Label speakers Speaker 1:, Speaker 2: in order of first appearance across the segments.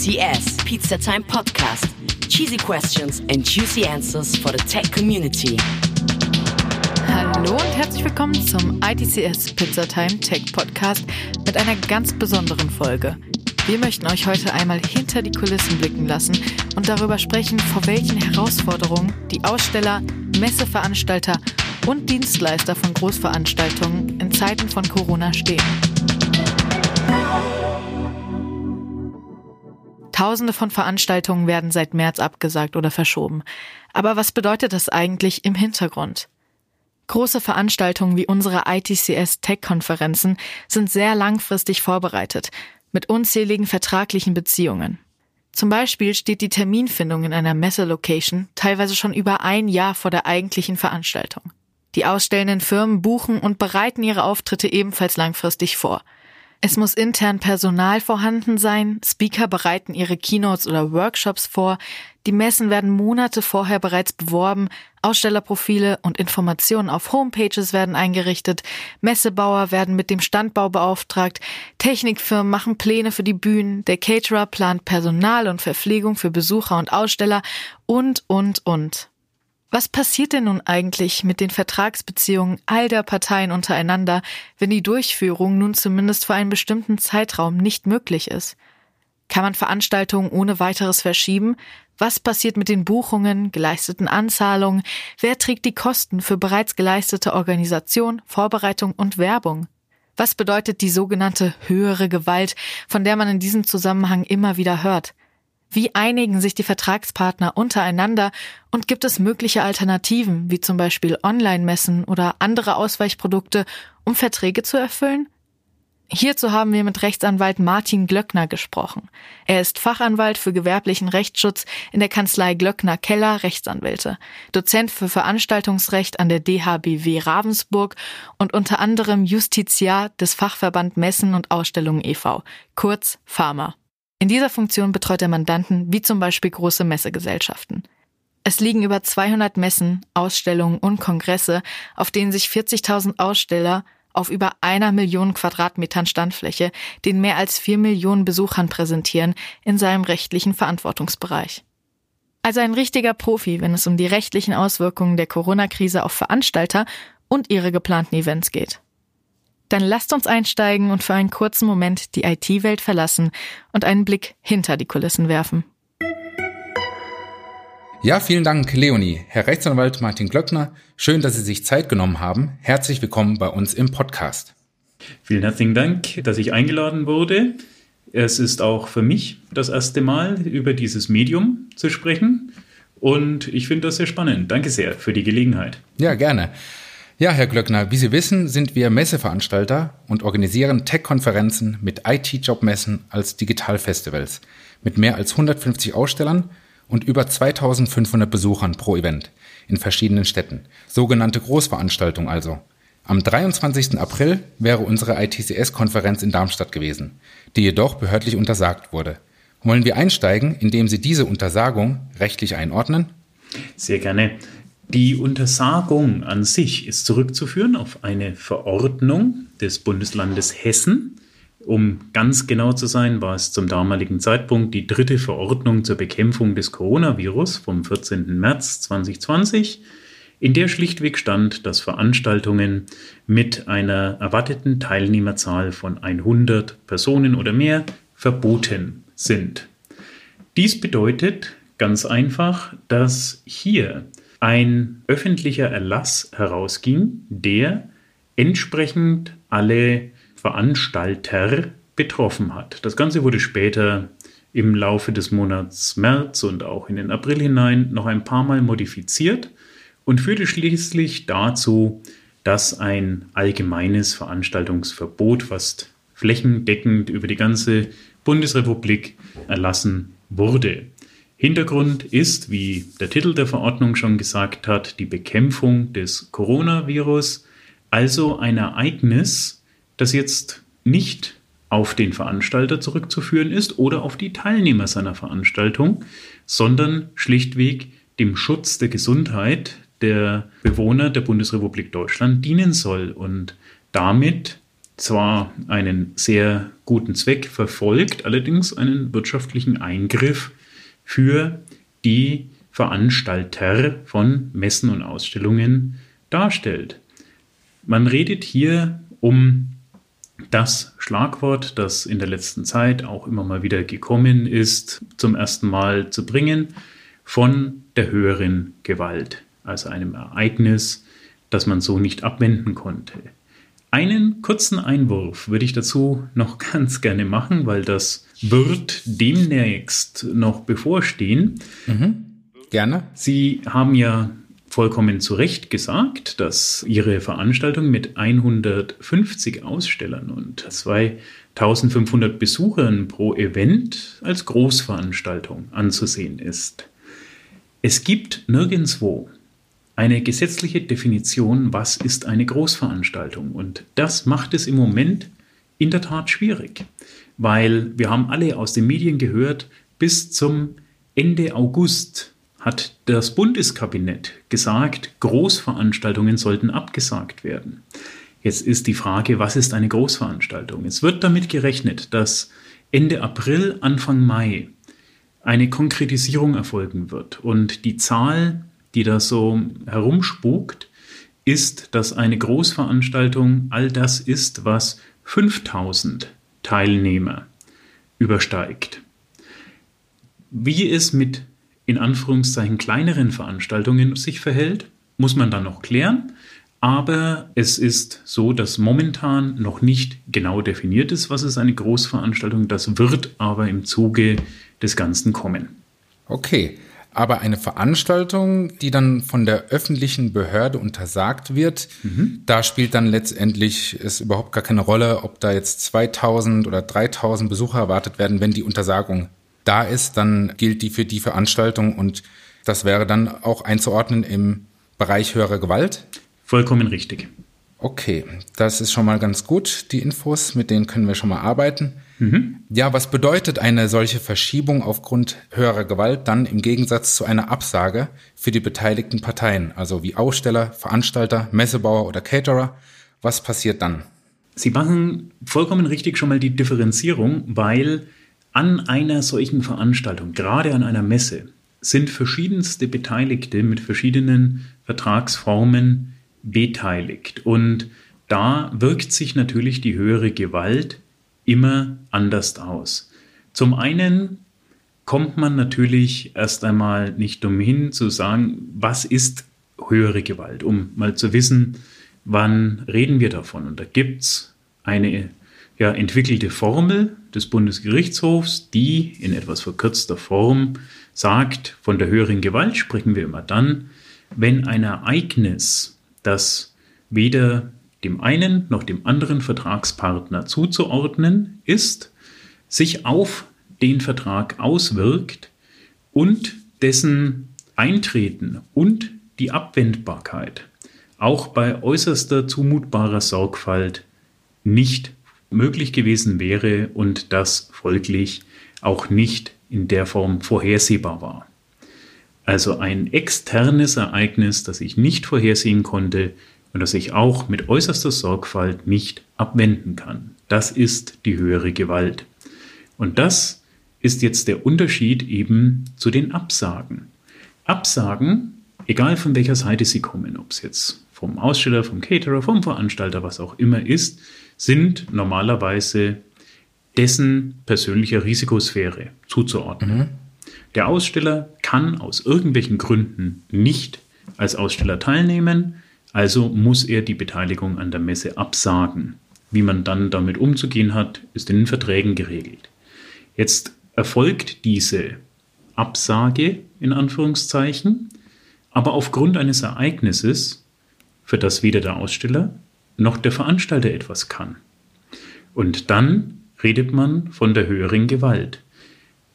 Speaker 1: ITCS Pizza Time Podcast. Cheesy questions and juicy answers for the tech community.
Speaker 2: Hallo und herzlich willkommen zum ITCS Pizza Time Tech Podcast mit einer ganz besonderen Folge. Wir möchten euch heute einmal hinter die Kulissen blicken lassen und darüber sprechen, vor welchen Herausforderungen die Aussteller, Messeveranstalter und Dienstleister von Großveranstaltungen in Zeiten von Corona stehen. Tausende von Veranstaltungen werden seit März abgesagt oder verschoben. Aber was bedeutet das eigentlich im Hintergrund? Große Veranstaltungen wie unsere ITCS Tech-Konferenzen sind sehr langfristig vorbereitet, mit unzähligen vertraglichen Beziehungen. Zum Beispiel steht die Terminfindung in einer Messelocation teilweise schon über ein Jahr vor der eigentlichen Veranstaltung. Die ausstellenden Firmen buchen und bereiten ihre Auftritte ebenfalls langfristig vor – es muss intern Personal vorhanden sein, Speaker bereiten ihre Keynotes oder Workshops vor, die Messen werden Monate vorher bereits beworben, Ausstellerprofile und Informationen auf Homepages werden eingerichtet, Messebauer werden mit dem Standbau beauftragt, Technikfirmen machen Pläne für die Bühnen, der Caterer plant Personal und Verpflegung für Besucher und Aussteller und, und, und. Was passiert denn nun eigentlich mit den Vertragsbeziehungen all der Parteien untereinander, wenn die Durchführung nun zumindest für einen bestimmten Zeitraum nicht möglich ist? Kann man Veranstaltungen ohne weiteres verschieben? Was passiert mit den Buchungen, geleisteten Anzahlungen? Wer trägt die Kosten für bereits geleistete Organisation, Vorbereitung und Werbung? Was bedeutet die sogenannte höhere Gewalt, von der man in diesem Zusammenhang immer wieder hört? Wie einigen sich die Vertragspartner untereinander und gibt es mögliche Alternativen, wie zum Beispiel Online-Messen oder andere Ausweichprodukte, um Verträge zu erfüllen? Hierzu haben wir mit Rechtsanwalt Martin Glöckner gesprochen. Er ist Fachanwalt für gewerblichen Rechtsschutz in der Kanzlei Glöckner Keller Rechtsanwälte, Dozent für Veranstaltungsrecht an der DHBW Ravensburg und unter anderem Justiziar des Fachverband Messen und Ausstellungen e.V., kurz Pharma. In dieser Funktion betreut er Mandanten wie zum Beispiel große Messegesellschaften. Es liegen über 200 Messen, Ausstellungen und Kongresse, auf denen sich 40.000 Aussteller auf über einer Million Quadratmetern Standfläche den mehr als vier Millionen Besuchern präsentieren in seinem rechtlichen Verantwortungsbereich. Also ein richtiger Profi, wenn es um die rechtlichen Auswirkungen der Corona-Krise auf Veranstalter und ihre geplanten Events geht. Dann lasst uns einsteigen und für einen kurzen Moment die IT-Welt verlassen und einen Blick hinter die Kulissen werfen.
Speaker 3: Ja, vielen Dank, Leonie. Herr Rechtsanwalt Martin Glöckner, schön, dass Sie sich Zeit genommen haben. Herzlich willkommen bei uns im Podcast.
Speaker 4: Vielen herzlichen Dank, dass ich eingeladen wurde. Es ist auch für mich das erste Mal, über dieses Medium zu sprechen. Und ich finde das sehr spannend. Danke sehr für die Gelegenheit.
Speaker 3: Ja, gerne. Ja, Herr Glöckner, wie Sie wissen, sind wir Messeveranstalter und organisieren Tech-Konferenzen mit IT-Job-Messen als Digitalfestivals mit mehr als 150 Ausstellern und über 2500 Besuchern pro Event in verschiedenen Städten. Sogenannte Großveranstaltung also. Am 23. April wäre unsere ITCS-Konferenz in Darmstadt gewesen, die jedoch behördlich untersagt wurde. Wollen wir einsteigen, indem Sie diese Untersagung rechtlich einordnen?
Speaker 4: Sehr gerne. Die Untersagung an sich ist zurückzuführen auf eine Verordnung des Bundeslandes Hessen. Um ganz genau zu sein, war es zum damaligen Zeitpunkt die dritte Verordnung zur Bekämpfung des Coronavirus vom 14. März 2020, in der schlichtweg stand, dass Veranstaltungen mit einer erwarteten Teilnehmerzahl von 100 Personen oder mehr verboten sind. Dies bedeutet ganz einfach, dass hier ein öffentlicher Erlass herausging, der entsprechend alle Veranstalter betroffen hat. Das Ganze wurde später im Laufe des Monats März und auch in den April hinein noch ein paar Mal modifiziert und führte schließlich dazu, dass ein allgemeines Veranstaltungsverbot fast flächendeckend über die ganze Bundesrepublik erlassen wurde. Hintergrund ist, wie der Titel der Verordnung schon gesagt hat, die Bekämpfung des Coronavirus, also ein Ereignis, das jetzt nicht auf den Veranstalter zurückzuführen ist oder auf die Teilnehmer seiner Veranstaltung, sondern schlichtweg dem Schutz der Gesundheit der Bewohner der Bundesrepublik Deutschland dienen soll und damit zwar einen sehr guten Zweck verfolgt, allerdings einen wirtschaftlichen Eingriff für die Veranstalter von Messen und Ausstellungen darstellt. Man redet hier um das Schlagwort, das in der letzten Zeit auch immer mal wieder gekommen ist, zum ersten Mal zu bringen, von der höheren Gewalt, also einem Ereignis, das man so nicht abwenden konnte. Einen kurzen Einwurf würde ich dazu noch ganz gerne machen, weil das wird demnächst noch bevorstehen.
Speaker 3: Mhm. Gerne.
Speaker 4: Sie haben ja vollkommen zu Recht gesagt, dass ihre Veranstaltung mit 150 Ausstellern und 2500 Besuchern pro Event als Großveranstaltung anzusehen ist. Es gibt nirgendwo eine gesetzliche Definition, was ist eine Großveranstaltung. Und das macht es im Moment in der Tat schwierig, weil wir haben alle aus den Medien gehört, bis zum Ende August hat das Bundeskabinett gesagt, Großveranstaltungen sollten abgesagt werden. Jetzt ist die Frage, was ist eine Großveranstaltung? Es wird damit gerechnet, dass Ende April, Anfang Mai eine Konkretisierung erfolgen wird. Und die Zahl, die da so herumspukt, ist, dass eine Großveranstaltung all das ist, was 5000 Teilnehmer übersteigt. Wie es mit in Anführungszeichen kleineren Veranstaltungen sich verhält, muss man dann noch klären. Aber es ist so, dass momentan noch nicht genau definiert ist, was ist eine Großveranstaltung. Das wird aber im Zuge des Ganzen kommen.
Speaker 3: Okay, aber eine Veranstaltung, die dann von der öffentlichen Behörde untersagt wird, mhm. da spielt dann letztendlich es überhaupt gar keine Rolle, ob da jetzt 2000 oder 3000 Besucher erwartet werden, wenn die Untersagung da ist, dann gilt die für die Veranstaltung und das wäre dann auch einzuordnen im Bereich höhere Gewalt?
Speaker 4: Vollkommen richtig.
Speaker 3: Okay, das ist schon mal ganz gut, die Infos, mit denen können wir schon mal arbeiten. Mhm. Ja, was bedeutet eine solche Verschiebung aufgrund höherer Gewalt dann im Gegensatz zu einer Absage für die beteiligten Parteien, also wie Aussteller, Veranstalter, Messebauer oder Caterer? Was passiert dann?
Speaker 4: Sie machen vollkommen richtig schon mal die Differenzierung, weil an einer solchen Veranstaltung, gerade an einer Messe, sind verschiedenste Beteiligte mit verschiedenen Vertragsformen beteiligt. Und da wirkt sich natürlich die höhere Gewalt immer anders aus. Zum einen kommt man natürlich erst einmal nicht umhin zu sagen, was ist höhere Gewalt, um mal zu wissen, wann reden wir davon. Und da gibt es eine ja, entwickelte Formel des Bundesgerichtshofs, die in etwas verkürzter Form sagt, von der höheren Gewalt sprechen wir immer dann, wenn ein Ereignis, das weder dem einen noch dem anderen Vertragspartner zuzuordnen ist, sich auf den Vertrag auswirkt und dessen Eintreten und die Abwendbarkeit auch bei äußerster zumutbarer Sorgfalt nicht möglich gewesen wäre und das folglich auch nicht in der Form vorhersehbar war. Also ein externes Ereignis, das ich nicht vorhersehen konnte und das ich auch mit äußerster Sorgfalt nicht abwenden kann. Das ist die höhere Gewalt. Und das ist jetzt der Unterschied eben zu den Absagen. Absagen, egal von welcher Seite sie kommen, ob es jetzt vom Aussteller, vom Caterer, vom Veranstalter, was auch immer ist, sind normalerweise dessen persönlicher Risikosphäre zuzuordnen. Mhm. Der Aussteller kann aus irgendwelchen Gründen nicht als Aussteller teilnehmen, also muss er die Beteiligung an der Messe absagen. Wie man dann damit umzugehen hat, ist in den Verträgen geregelt. Jetzt erfolgt diese Absage in Anführungszeichen, aber aufgrund eines Ereignisses, für das weder der Aussteller noch der Veranstalter etwas kann. Und dann redet man von der höheren Gewalt.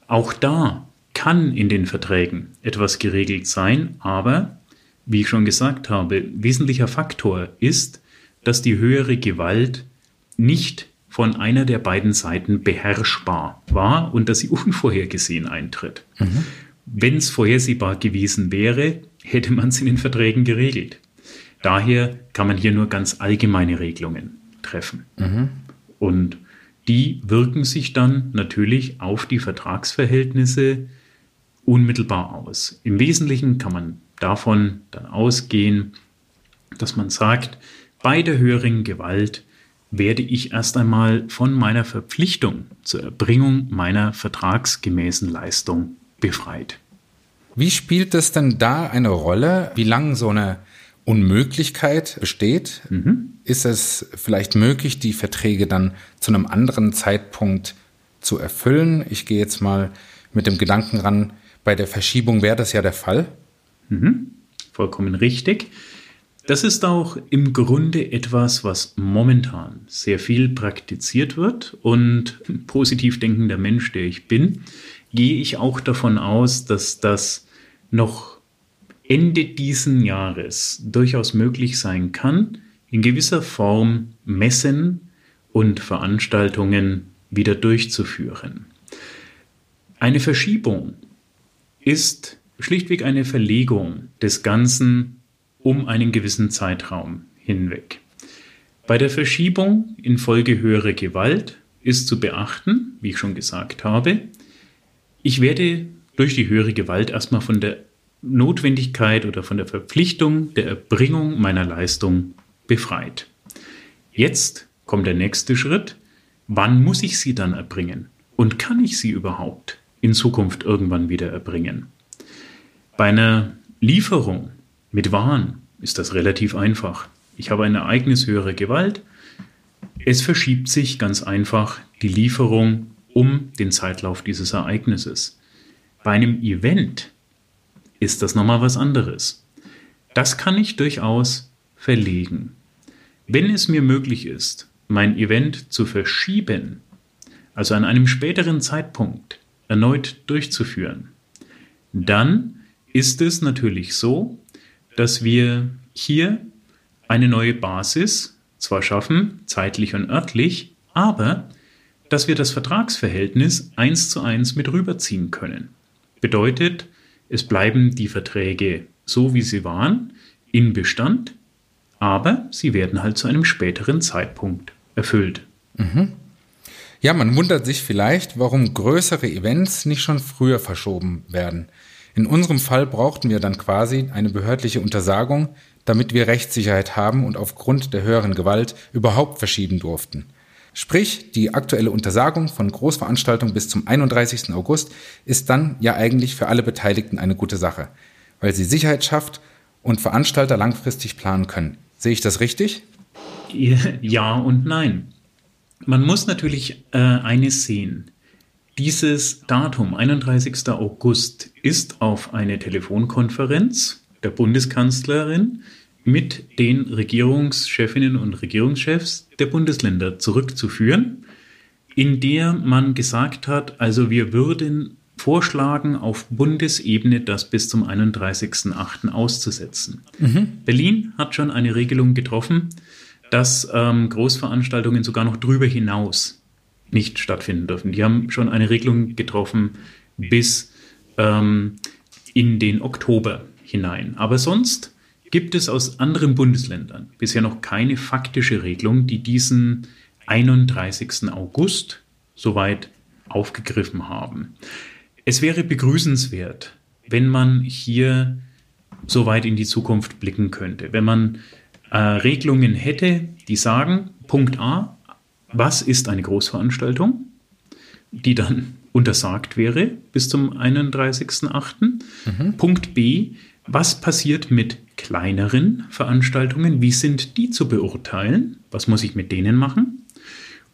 Speaker 4: Auch da kann in den Verträgen etwas geregelt sein, aber, wie ich schon gesagt habe, wesentlicher Faktor ist, dass die höhere Gewalt nicht von einer der beiden Seiten beherrschbar war und dass sie unvorhergesehen eintritt. Mhm. Wenn es vorhersehbar gewesen wäre, hätte man es in den Verträgen geregelt. Daher kann man hier nur ganz allgemeine Regelungen treffen. Mhm. Und die wirken sich dann natürlich auf die Vertragsverhältnisse unmittelbar aus. Im Wesentlichen kann man davon dann ausgehen, dass man sagt, bei der höheren Gewalt werde ich erst einmal von meiner Verpflichtung zur Erbringung meiner vertragsgemäßen Leistung befreit.
Speaker 3: Wie spielt es denn da eine Rolle, wie lange so eine Unmöglichkeit besteht? Mhm. Ist es vielleicht möglich, die Verträge dann zu einem anderen Zeitpunkt zu erfüllen? Ich gehe jetzt mal mit dem Gedanken ran, bei der Verschiebung wäre das ja der Fall.
Speaker 4: Mhm. Vollkommen richtig. Das ist auch im Grunde etwas, was momentan sehr viel praktiziert wird und positiv denkender Mensch, der ich bin, gehe ich auch davon aus, dass das noch Ende diesen Jahres durchaus möglich sein kann, in gewisser Form Messen und Veranstaltungen wieder durchzuführen. Eine Verschiebung ist schlichtweg eine Verlegung des Ganzen um einen gewissen Zeitraum hinweg. Bei der Verschiebung infolge höherer Gewalt ist zu beachten, wie ich schon gesagt habe, ich werde durch die höhere Gewalt erstmal von der Notwendigkeit oder von der Verpflichtung der Erbringung meiner Leistung befreit. Jetzt kommt der nächste Schritt. Wann muss ich sie dann erbringen? Und kann ich sie überhaupt in Zukunft irgendwann wieder erbringen? Bei einer Lieferung mit Waren ist das relativ einfach. Ich habe ein Ereignis höherer Gewalt. Es verschiebt sich ganz einfach die Lieferung um den Zeitlauf dieses Ereignisses. Bei einem Event ist das nochmal was anderes. Das kann ich durchaus verlegen. Wenn es mir möglich ist, mein Event zu verschieben, also an einem späteren Zeitpunkt erneut durchzuführen, dann ist es natürlich so, dass wir hier eine neue Basis zwar schaffen, zeitlich und örtlich, aber dass wir das Vertragsverhältnis eins zu eins mit rüberziehen können. Bedeutet, es bleiben die Verträge so, wie sie waren, in Bestand, aber sie werden halt zu einem späteren Zeitpunkt erfüllt.
Speaker 3: Mhm. Ja, man wundert sich vielleicht, warum größere Events nicht schon früher verschoben werden. In unserem Fall brauchten wir dann quasi eine behördliche Untersagung, damit wir Rechtssicherheit haben und aufgrund der höheren Gewalt überhaupt verschieben durften. Sprich, die aktuelle Untersagung von Großveranstaltungen bis zum 31. August ist dann ja eigentlich für alle Beteiligten eine gute Sache, weil sie Sicherheit schafft und Veranstalter langfristig planen können. Sehe ich das richtig?
Speaker 4: Ja und nein. Man muss natürlich äh, eines sehen. Dieses Datum, 31. August, ist auf eine Telefonkonferenz der Bundeskanzlerin mit den Regierungschefinnen und Regierungschefs der Bundesländer zurückzuführen, in der man gesagt hat, also wir würden vorschlagen, auf Bundesebene das bis zum 31.08. auszusetzen. Mhm. Berlin hat schon eine Regelung getroffen, dass ähm, Großveranstaltungen sogar noch drüber hinaus nicht stattfinden dürfen. Die haben schon eine Regelung getroffen bis ähm, in den Oktober hinein. Aber sonst gibt es aus anderen Bundesländern bisher noch keine faktische Regelung, die diesen 31. August soweit aufgegriffen haben. Es wäre begrüßenswert, wenn man hier so weit in die Zukunft blicken könnte, wenn man äh, Regelungen hätte, die sagen, Punkt A, was ist eine Großveranstaltung, die dann untersagt wäre bis zum 31.08. Mhm. Punkt B, was passiert mit kleineren Veranstaltungen? Wie sind die zu beurteilen? Was muss ich mit denen machen?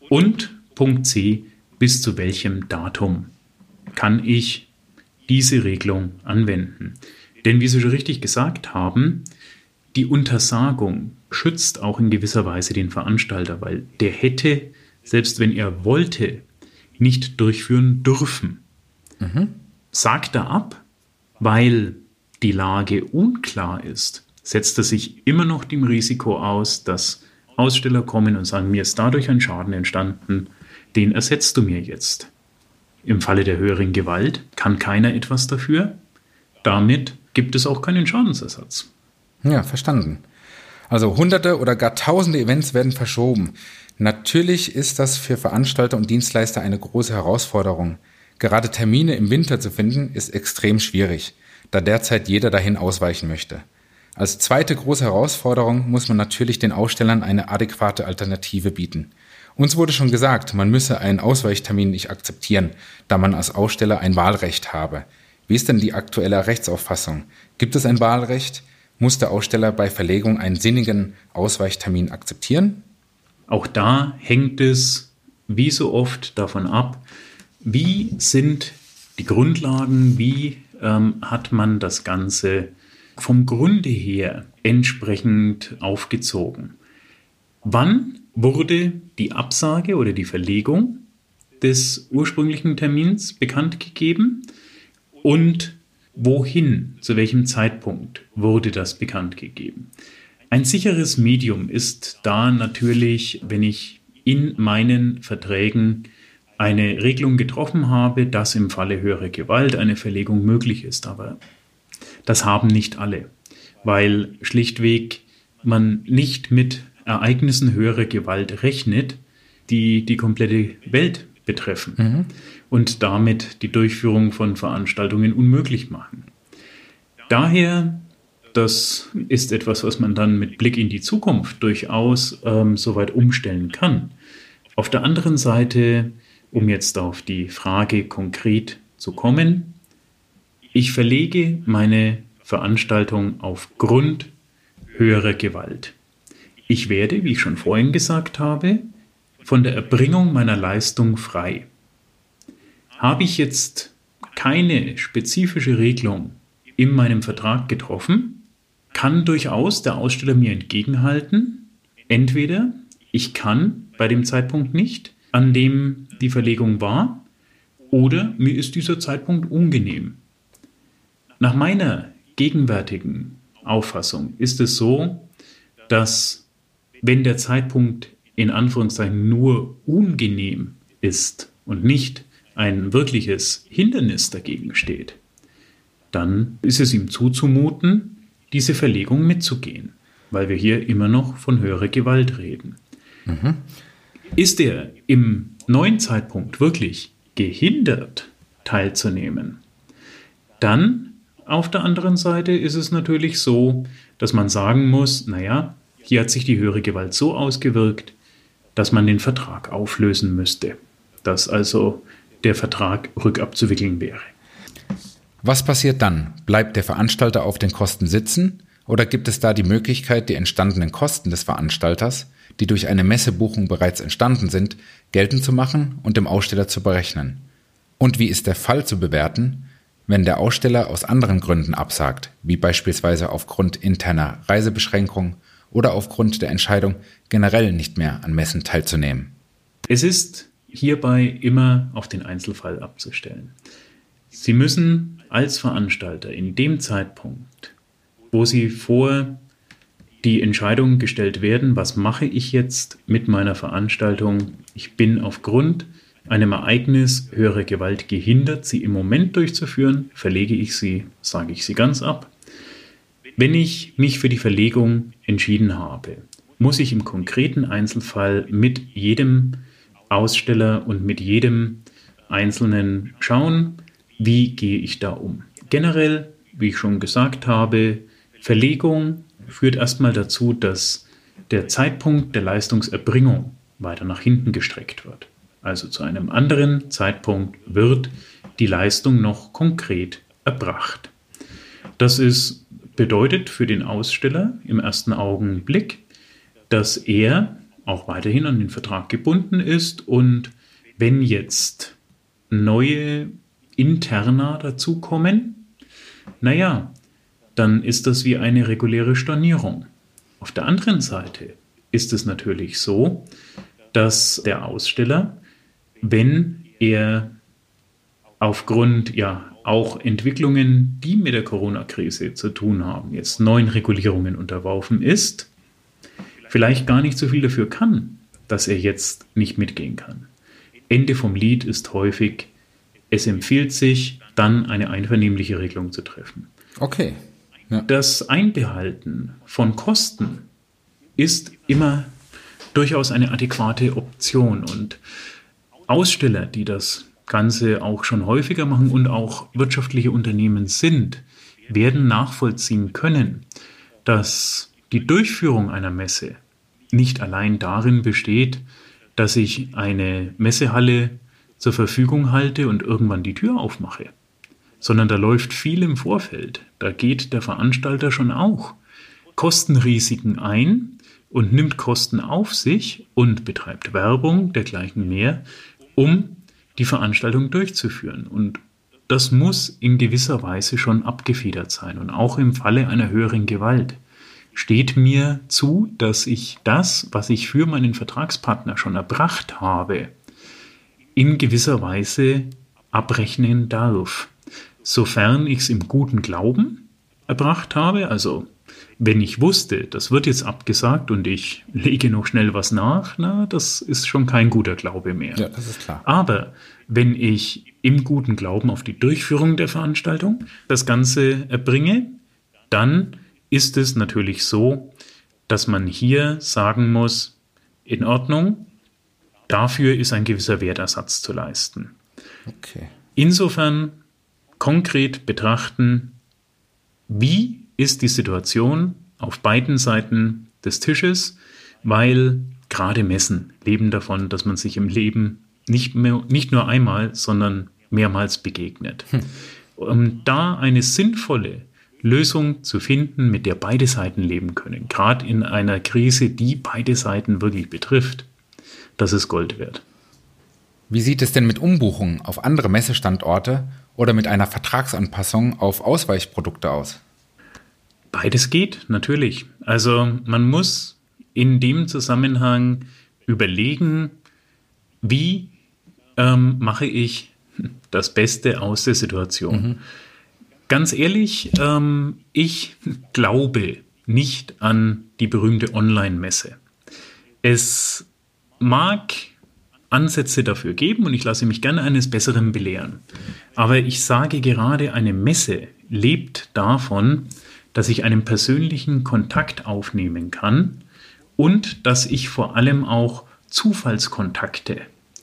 Speaker 4: Und Punkt C, bis zu welchem Datum kann ich diese Regelung anwenden? Denn wie Sie schon richtig gesagt haben, die Untersagung schützt auch in gewisser Weise den Veranstalter, weil der hätte, selbst wenn er wollte, nicht durchführen dürfen. Mhm. Sagt er ab, weil die Lage unklar ist, setzt er sich immer noch dem Risiko aus, dass Aussteller kommen und sagen, mir ist dadurch ein Schaden entstanden, den ersetzt du mir jetzt. Im Falle der höheren Gewalt kann keiner etwas dafür. Damit gibt es auch keinen Schadensersatz.
Speaker 3: Ja, verstanden. Also hunderte oder gar tausende Events werden verschoben. Natürlich ist das für Veranstalter und Dienstleister eine große Herausforderung. Gerade Termine im Winter zu finden, ist extrem schwierig, da derzeit jeder dahin ausweichen möchte. Als zweite große Herausforderung muss man natürlich den Ausstellern eine adäquate Alternative bieten. Uns wurde schon gesagt, man müsse einen Ausweichtermin nicht akzeptieren, da man als Aussteller ein Wahlrecht habe. Wie ist denn die aktuelle Rechtsauffassung? Gibt es ein Wahlrecht? Muss der Aussteller bei Verlegung einen sinnigen Ausweichtermin akzeptieren?
Speaker 4: Auch da hängt es wie so oft davon ab, wie sind die Grundlagen, wie ähm, hat man das Ganze vom Grunde her entsprechend aufgezogen. Wann wurde die Absage oder die Verlegung des ursprünglichen Termins bekannt gegeben und wohin, zu welchem Zeitpunkt wurde das bekannt gegeben? Ein sicheres Medium ist da natürlich, wenn ich in meinen Verträgen eine Regelung getroffen habe, dass im Falle höherer Gewalt eine Verlegung möglich ist. Aber das haben nicht alle, weil schlichtweg man nicht mit Ereignissen höherer Gewalt rechnet, die die komplette Welt betreffen mhm. Und damit die Durchführung von Veranstaltungen unmöglich machen. Daher, das ist etwas, was man dann mit Blick in die Zukunft durchaus ähm, soweit umstellen kann. Auf der anderen Seite, um jetzt auf die Frage konkret zu kommen, ich verlege meine Veranstaltung aufgrund höherer Gewalt. Ich werde, wie ich schon vorhin gesagt habe, von der Erbringung meiner Leistung frei. Habe ich jetzt keine spezifische Regelung in meinem Vertrag getroffen, kann durchaus der Aussteller mir entgegenhalten, entweder ich kann bei dem Zeitpunkt nicht, an dem die Verlegung war, oder mir ist dieser Zeitpunkt ungenehm. Nach meiner gegenwärtigen Auffassung ist es so, dass wenn der Zeitpunkt in Anführungszeichen nur ungenehm ist und nicht ein wirkliches Hindernis dagegen steht, dann ist es ihm zuzumuten, diese Verlegung mitzugehen, weil wir hier immer noch von höherer Gewalt reden. Mhm. Ist er im neuen Zeitpunkt wirklich gehindert, teilzunehmen, dann auf der anderen Seite ist es natürlich so, dass man sagen muss, naja, hier hat sich die höhere Gewalt so ausgewirkt, dass man den Vertrag auflösen müsste, dass also der Vertrag rückabzuwickeln wäre.
Speaker 3: Was passiert dann? Bleibt der Veranstalter auf den Kosten sitzen oder gibt es da die Möglichkeit, die entstandenen Kosten des Veranstalters, die durch eine Messebuchung bereits entstanden sind, geltend zu machen und dem Aussteller zu berechnen? Und wie ist der Fall zu bewerten, wenn der Aussteller aus anderen Gründen absagt, wie beispielsweise aufgrund interner Reisebeschränkungen oder aufgrund der Entscheidung, generell nicht mehr an Messen teilzunehmen.
Speaker 4: Es ist hierbei immer auf den Einzelfall abzustellen. Sie müssen als Veranstalter in dem Zeitpunkt, wo Sie vor die Entscheidung gestellt werden, was mache ich jetzt mit meiner Veranstaltung? Ich bin aufgrund einem Ereignis höhere Gewalt gehindert, sie im Moment durchzuführen, verlege ich sie, sage ich sie ganz ab. Wenn ich mich für die Verlegung entschieden habe, muss ich im konkreten Einzelfall mit jedem Aussteller und mit jedem Einzelnen schauen, wie gehe ich da um. Generell, wie ich schon gesagt habe, Verlegung führt erstmal dazu, dass der Zeitpunkt der Leistungserbringung weiter nach hinten gestreckt wird also zu einem anderen Zeitpunkt, wird die Leistung noch konkret erbracht. Das ist, bedeutet für den Aussteller im ersten Augenblick, dass er auch weiterhin an den Vertrag gebunden ist und wenn jetzt neue Interna dazukommen, naja, dann ist das wie eine reguläre Stornierung. Auf der anderen Seite ist es natürlich so, dass der Aussteller wenn er aufgrund ja auch Entwicklungen, die mit der Corona-Krise zu tun haben, jetzt neuen Regulierungen unterworfen ist, vielleicht gar nicht so viel dafür kann, dass er jetzt nicht mitgehen kann. Ende vom Lied ist häufig, es empfiehlt sich, dann eine einvernehmliche Regelung zu treffen.
Speaker 3: Okay.
Speaker 4: Ja. Das Einbehalten von Kosten ist immer durchaus eine adäquate Option. Und Aussteller, die das Ganze auch schon häufiger machen und auch wirtschaftliche Unternehmen sind, werden nachvollziehen können, dass die Durchführung einer Messe nicht allein darin besteht, dass ich eine Messehalle zur Verfügung halte und irgendwann die Tür aufmache, sondern da läuft viel im Vorfeld. Da geht der Veranstalter schon auch Kostenrisiken ein und nimmt Kosten auf sich und betreibt Werbung, dergleichen mehr, um die Veranstaltung durchzuführen. Und das muss in gewisser Weise schon abgefedert sein. Und auch im Falle einer höheren Gewalt steht mir zu, dass ich das, was ich für meinen Vertragspartner schon erbracht habe, in gewisser Weise abrechnen darf. Sofern ich es im guten Glauben erbracht habe, also wenn ich wusste, das wird jetzt abgesagt und ich lege noch schnell was nach, na, das ist schon kein guter Glaube mehr.
Speaker 3: Ja, das ist klar.
Speaker 4: Aber wenn ich im guten Glauben auf die Durchführung der Veranstaltung das Ganze erbringe, dann ist es natürlich so, dass man hier sagen muss, in Ordnung, dafür ist ein gewisser Wertersatz zu leisten.
Speaker 3: Okay.
Speaker 4: Insofern konkret betrachten, wie ist die Situation auf beiden Seiten des Tisches, weil gerade Messen leben davon, dass man sich im Leben nicht, mehr, nicht nur einmal, sondern mehrmals begegnet. Hm. Um da eine sinnvolle Lösung zu finden, mit der beide Seiten leben können, gerade in einer Krise, die beide Seiten wirklich betrifft, das ist Gold wert.
Speaker 3: Wie sieht es denn mit Umbuchungen auf andere Messestandorte oder mit einer Vertragsanpassung auf Ausweichprodukte aus?
Speaker 4: Beides geht, natürlich. Also man muss in dem Zusammenhang überlegen, wie ähm, mache ich das Beste aus der Situation. Mhm. Ganz ehrlich, ähm, ich glaube nicht an die berühmte Online-Messe. Es mag Ansätze dafür geben und ich lasse mich gerne eines Besseren belehren. Aber ich sage gerade, eine Messe lebt davon, dass ich einen persönlichen Kontakt aufnehmen kann und dass ich vor allem auch Zufallskontakte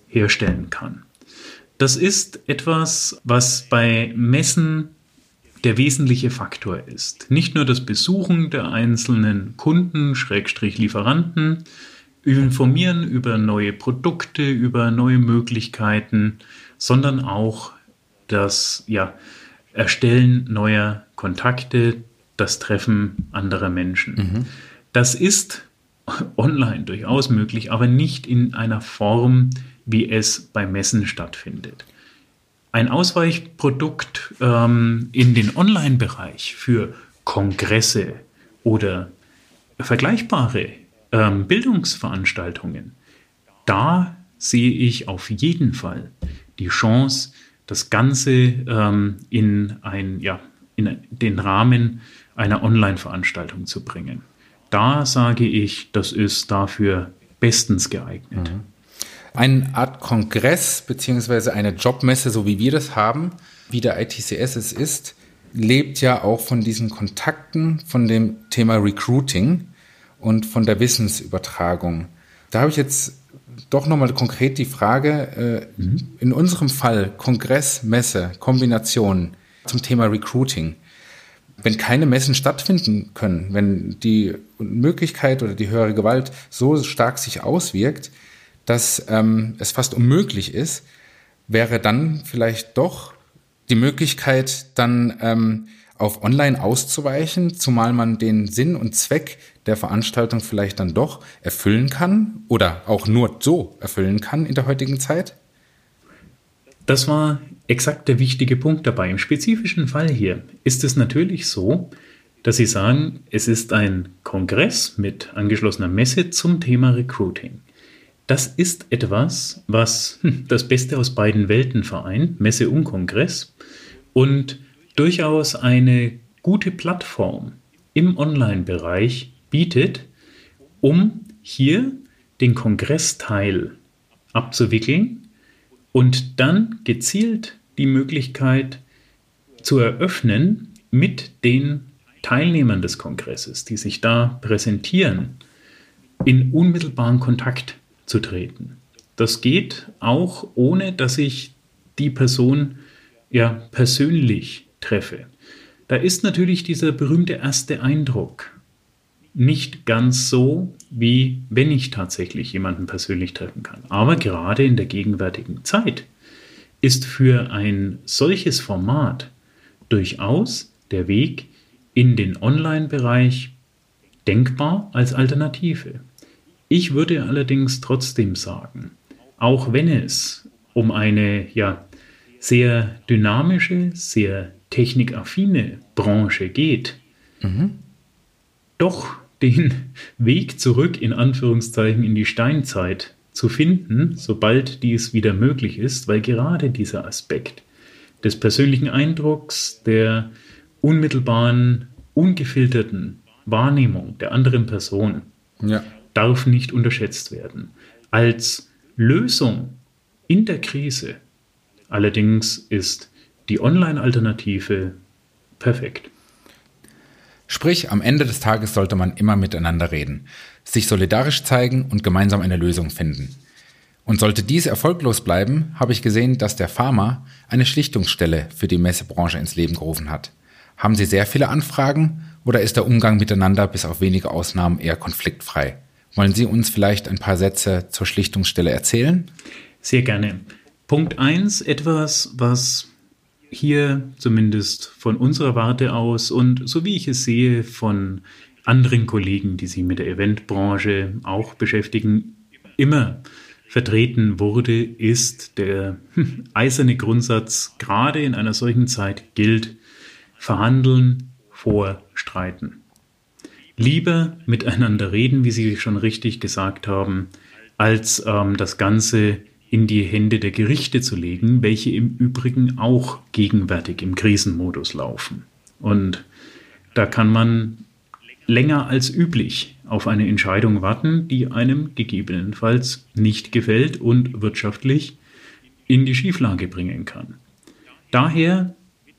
Speaker 4: herstellen kann. Das ist etwas, was bei Messen der wesentliche Faktor ist. Nicht nur das Besuchen der einzelnen Kunden, Schrägstrich Lieferanten, informieren über neue Produkte, über neue Möglichkeiten, sondern auch das ja, Erstellen neuer Kontakte, das Treffen anderer Menschen. Mhm. Das ist online durchaus möglich, aber nicht in einer Form, wie es bei Messen stattfindet. Ein Ausweichprodukt ähm, in den Online-Bereich für Kongresse oder vergleichbare ähm, Bildungsveranstaltungen, da sehe ich auf jeden Fall die Chance, das Ganze ähm, in, ein, ja, in den Rahmen einer Online-Veranstaltung zu bringen. Da sage ich, das ist dafür bestens geeignet. Mhm.
Speaker 3: Eine Art Kongress beziehungsweise eine Jobmesse, so wie wir das haben, wie der ITCS es ist, lebt ja auch von diesen Kontakten, von dem Thema Recruiting und von der Wissensübertragung. Da habe ich jetzt doch nochmal konkret die Frage, äh, mhm. in unserem Fall Kongress, Messe, Kombination zum Thema Recruiting wenn keine Messen stattfinden können, wenn die Möglichkeit oder die höhere Gewalt so stark sich auswirkt, dass ähm, es fast unmöglich ist, wäre dann vielleicht doch die Möglichkeit, dann ähm, auf Online auszuweichen, zumal man den Sinn und Zweck der Veranstaltung vielleicht dann doch erfüllen kann oder auch nur so erfüllen kann in der heutigen Zeit?
Speaker 4: Das war exakt der wichtige Punkt dabei. Im spezifischen Fall hier ist es natürlich so, dass Sie sagen, es ist ein Kongress mit angeschlossener Messe zum Thema Recruiting. Das ist etwas, was hm, das Beste aus beiden Welten vereint, Messe und Kongress, und durchaus eine gute Plattform im Online-Bereich bietet, um hier den Kongressteil abzuwickeln und dann gezielt die Möglichkeit zu eröffnen, mit den Teilnehmern des Kongresses, die sich da präsentieren, in unmittelbaren Kontakt zu treten. Das geht auch ohne, dass ich die Person ja persönlich treffe. Da ist natürlich dieser berühmte erste Eindruck nicht ganz so, wie wenn ich tatsächlich jemanden persönlich treffen kann. Aber gerade in der gegenwärtigen Zeit ist für ein solches Format durchaus der Weg in den Online-Bereich denkbar als Alternative. Ich würde allerdings trotzdem sagen, auch wenn es um eine ja sehr dynamische, sehr technikaffine Branche geht, mhm. doch den Weg zurück in Anführungszeichen in die Steinzeit zu finden, sobald dies wieder möglich ist, weil gerade dieser Aspekt des persönlichen Eindrucks, der unmittelbaren, ungefilterten Wahrnehmung der anderen Person ja. Darf nicht unterschätzt werden. Als Lösung in der Krise allerdings ist die Online-Alternative perfekt.
Speaker 3: Sprich, am Ende des Tages sollte man immer miteinander reden, sich solidarisch zeigen und gemeinsam eine Lösung finden. Und sollte dies erfolglos bleiben, habe ich gesehen, dass der Pharma eine Schlichtungsstelle für die Messebranche ins Leben gerufen hat. Haben Sie sehr viele Anfragen oder ist der Umgang miteinander bis auf wenige Ausnahmen eher konfliktfrei? Wollen Sie uns vielleicht ein paar Sätze zur Schlichtungsstelle erzählen?
Speaker 4: Sehr gerne. Punkt 1, etwas, was hier zumindest von unserer Warte aus und so wie ich es sehe von anderen Kollegen, die sich mit der Eventbranche auch beschäftigen, immer vertreten wurde, ist der eiserne Grundsatz, gerade in einer solchen Zeit gilt, verhandeln vor Streiten. Lieber miteinander reden, wie Sie schon richtig gesagt haben, als ähm, das Ganze in die Hände der Gerichte zu legen, welche im Übrigen auch gegenwärtig im Krisenmodus laufen. Und da kann man länger als üblich auf eine Entscheidung warten, die einem gegebenenfalls nicht gefällt und wirtschaftlich in die Schieflage bringen kann. Daher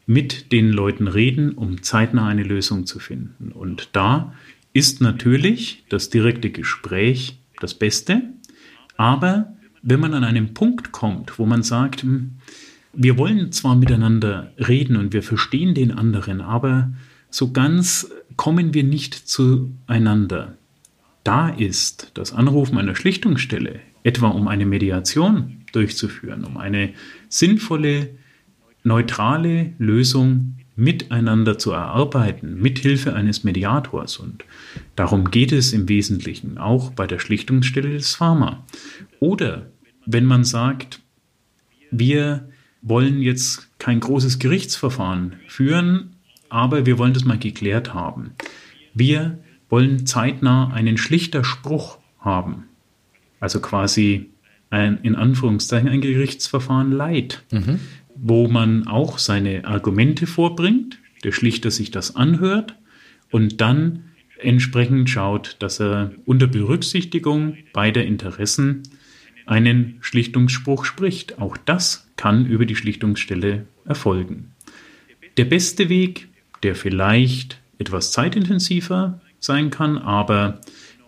Speaker 4: mit den Leuten reden, um zeitnah eine Lösung zu finden. Und da ist natürlich das direkte Gespräch das Beste, aber wenn man an einen Punkt kommt, wo man sagt, hm, wir wollen zwar miteinander reden und wir verstehen den anderen, aber so ganz kommen wir nicht zueinander. Da ist das Anrufen einer Schlichtungsstelle, etwa um eine Mediation durchzuführen, um eine sinnvolle, neutrale Lösung miteinander zu erarbeiten, mithilfe eines Mediators. Und darum geht es im Wesentlichen auch bei der Schlichtungsstelle des Pharma. Oder wenn man sagt, wir wollen jetzt kein großes Gerichtsverfahren führen, aber wir wollen das mal geklärt haben. Wir wollen zeitnah einen schlichter Spruch haben. Also quasi ein, in Anführungszeichen ein Gerichtsverfahren leid, mhm. Wo man auch seine Argumente vorbringt, der Schlichter sich das anhört und dann entsprechend schaut, dass er unter Berücksichtigung beider Interessen einen Schlichtungsspruch spricht. Auch das kann über die Schlichtungsstelle erfolgen. Der beste Weg, der vielleicht etwas zeitintensiver sein kann, aber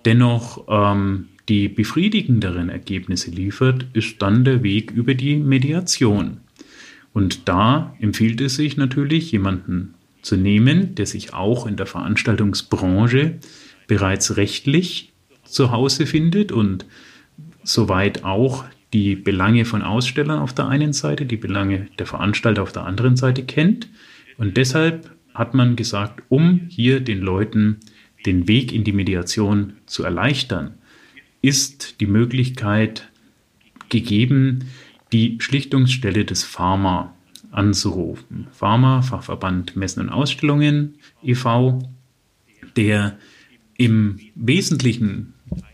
Speaker 4: dennoch ähm, die befriedigenderen Ergebnisse liefert, ist dann der Weg über die Mediation. Und da empfiehlt es sich natürlich, jemanden zu nehmen, der sich auch in der Veranstaltungsbranche bereits rechtlich zu Hause findet und soweit auch die Belange von Ausstellern auf der einen Seite, die Belange der Veranstalter auf der anderen Seite kennt. Und deshalb hat man gesagt, um hier den Leuten den Weg in die Mediation zu erleichtern, ist die Möglichkeit gegeben, die Schlichtungsstelle des Pharma anzurufen. Pharma, Fachverband Messen und Ausstellungen e.V., der im Wesentlichen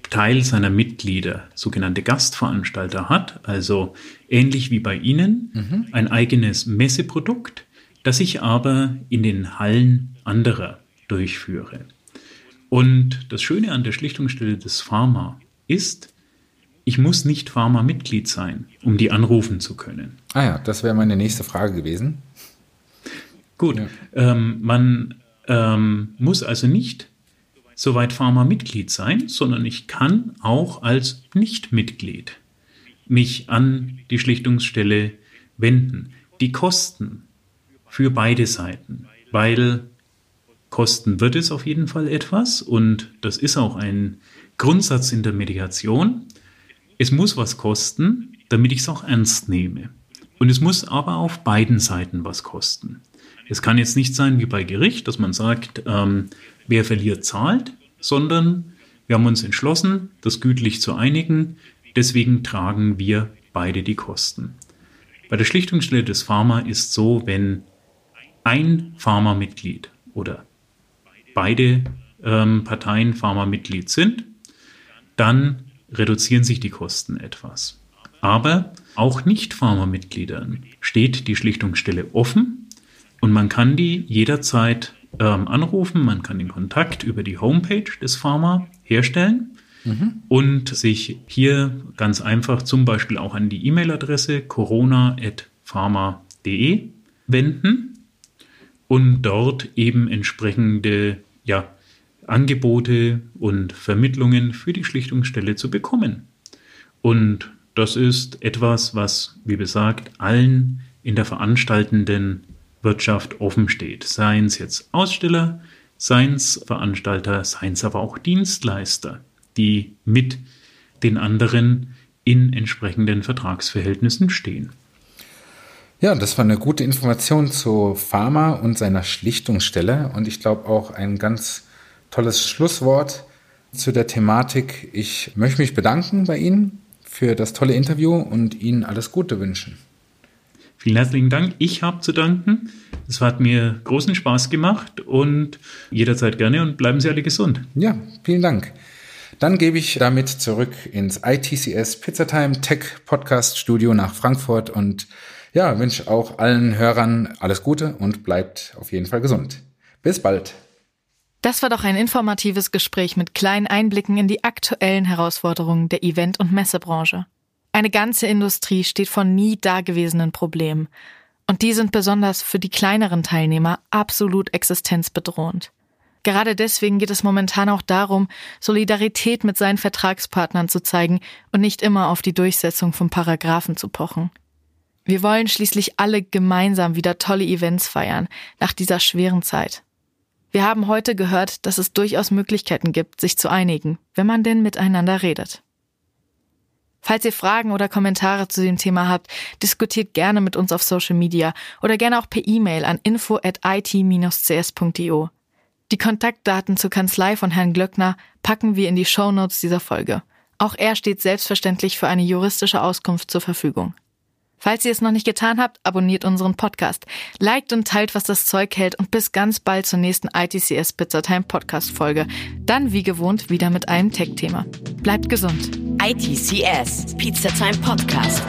Speaker 4: Teil seiner Mitglieder sogenannte Gastveranstalter hat, also ähnlich wie bei Ihnen, mhm. ein eigenes Messeprodukt, das ich aber in den Hallen anderer durchführe. Und das Schöne an der Schlichtungsstelle des Pharma ist, ich muss nicht Pharma-Mitglied sein, um die anrufen zu können.
Speaker 3: Ah ja, das wäre meine nächste Frage gewesen.
Speaker 4: Gut, ja. ähm, man ähm, muss also nicht soweit Pharma-Mitglied sein, sondern ich kann auch als Nicht-Mitglied mich an die Schlichtungsstelle wenden. Die Kosten für beide Seiten, weil kosten wird es auf jeden Fall etwas und das ist auch ein Grundsatz in der Mediation. Es muss was kosten, damit ich es auch ernst nehme. Und es muss aber auf beiden Seiten was kosten. Es kann jetzt nicht sein wie bei Gericht, dass man sagt, ähm, wer verliert, zahlt, sondern wir haben uns entschlossen, das gütlich zu einigen. Deswegen tragen wir beide die Kosten. Bei der Schlichtungsstelle des Pharma ist so, wenn ein Pharma-Mitglied oder beide ähm, Parteien Pharma-Mitglied sind, dann reduzieren sich die Kosten etwas. Aber auch Nicht-Pharma-Mitgliedern steht die Schlichtungsstelle offen und man kann die jederzeit ähm, anrufen, man kann den Kontakt über die Homepage des Pharma herstellen mhm. und sich hier ganz einfach zum Beispiel auch an die E-Mail-Adresse corona.pharma.de wenden und dort eben entsprechende ja, Angebote und Vermittlungen für die Schlichtungsstelle zu bekommen. Und das ist etwas, was, wie besagt, allen in der veranstaltenden Wirtschaft offen steht. Seien es jetzt Aussteller, seien es Veranstalter, seien es aber auch Dienstleister, die mit den anderen in entsprechenden Vertragsverhältnissen stehen.
Speaker 3: Ja, das war eine gute Information zu Pharma und seiner Schlichtungsstelle und ich glaube auch ein ganz tolles Schlusswort zu der Thematik. Ich möchte mich bedanken bei Ihnen für das tolle Interview und Ihnen alles Gute wünschen.
Speaker 4: Vielen herzlichen Dank. Ich habe zu danken. Es hat mir großen Spaß gemacht und jederzeit gerne und bleiben Sie alle gesund.
Speaker 3: Ja, vielen Dank. Dann gebe ich damit zurück ins ITCS Pizzatime Tech Podcast Studio nach Frankfurt und ja, wünsche auch allen Hörern alles Gute und bleibt auf jeden Fall gesund. Bis bald.
Speaker 2: Das war doch ein informatives Gespräch mit kleinen Einblicken in die aktuellen Herausforderungen der Event- und Messebranche. Eine ganze Industrie steht vor nie dagewesenen Problemen. Und die sind besonders für die kleineren Teilnehmer absolut existenzbedrohend. Gerade deswegen geht es momentan auch darum, Solidarität mit seinen Vertragspartnern zu zeigen und nicht immer auf die Durchsetzung von Paragraphen zu pochen. Wir wollen schließlich alle gemeinsam wieder tolle Events feiern nach dieser schweren Zeit. Wir haben heute gehört, dass es durchaus Möglichkeiten gibt, sich zu einigen, wenn man denn miteinander redet. Falls ihr Fragen oder Kommentare zu dem Thema habt, diskutiert gerne mit uns auf Social Media oder gerne auch per E-Mail an info at it-cs.io. Die Kontaktdaten zur Kanzlei von Herrn Glöckner packen wir in die Show Notes dieser Folge. Auch er steht selbstverständlich für eine juristische Auskunft zur Verfügung. Falls ihr es noch nicht getan habt, abonniert unseren Podcast, liked und teilt, was das Zeug hält und bis ganz bald zur nächsten ITCS Pizzatime Podcast Folge. Dann wie gewohnt wieder mit einem Tech-Thema. Bleibt gesund.
Speaker 1: ITCS Pizzatime Podcast.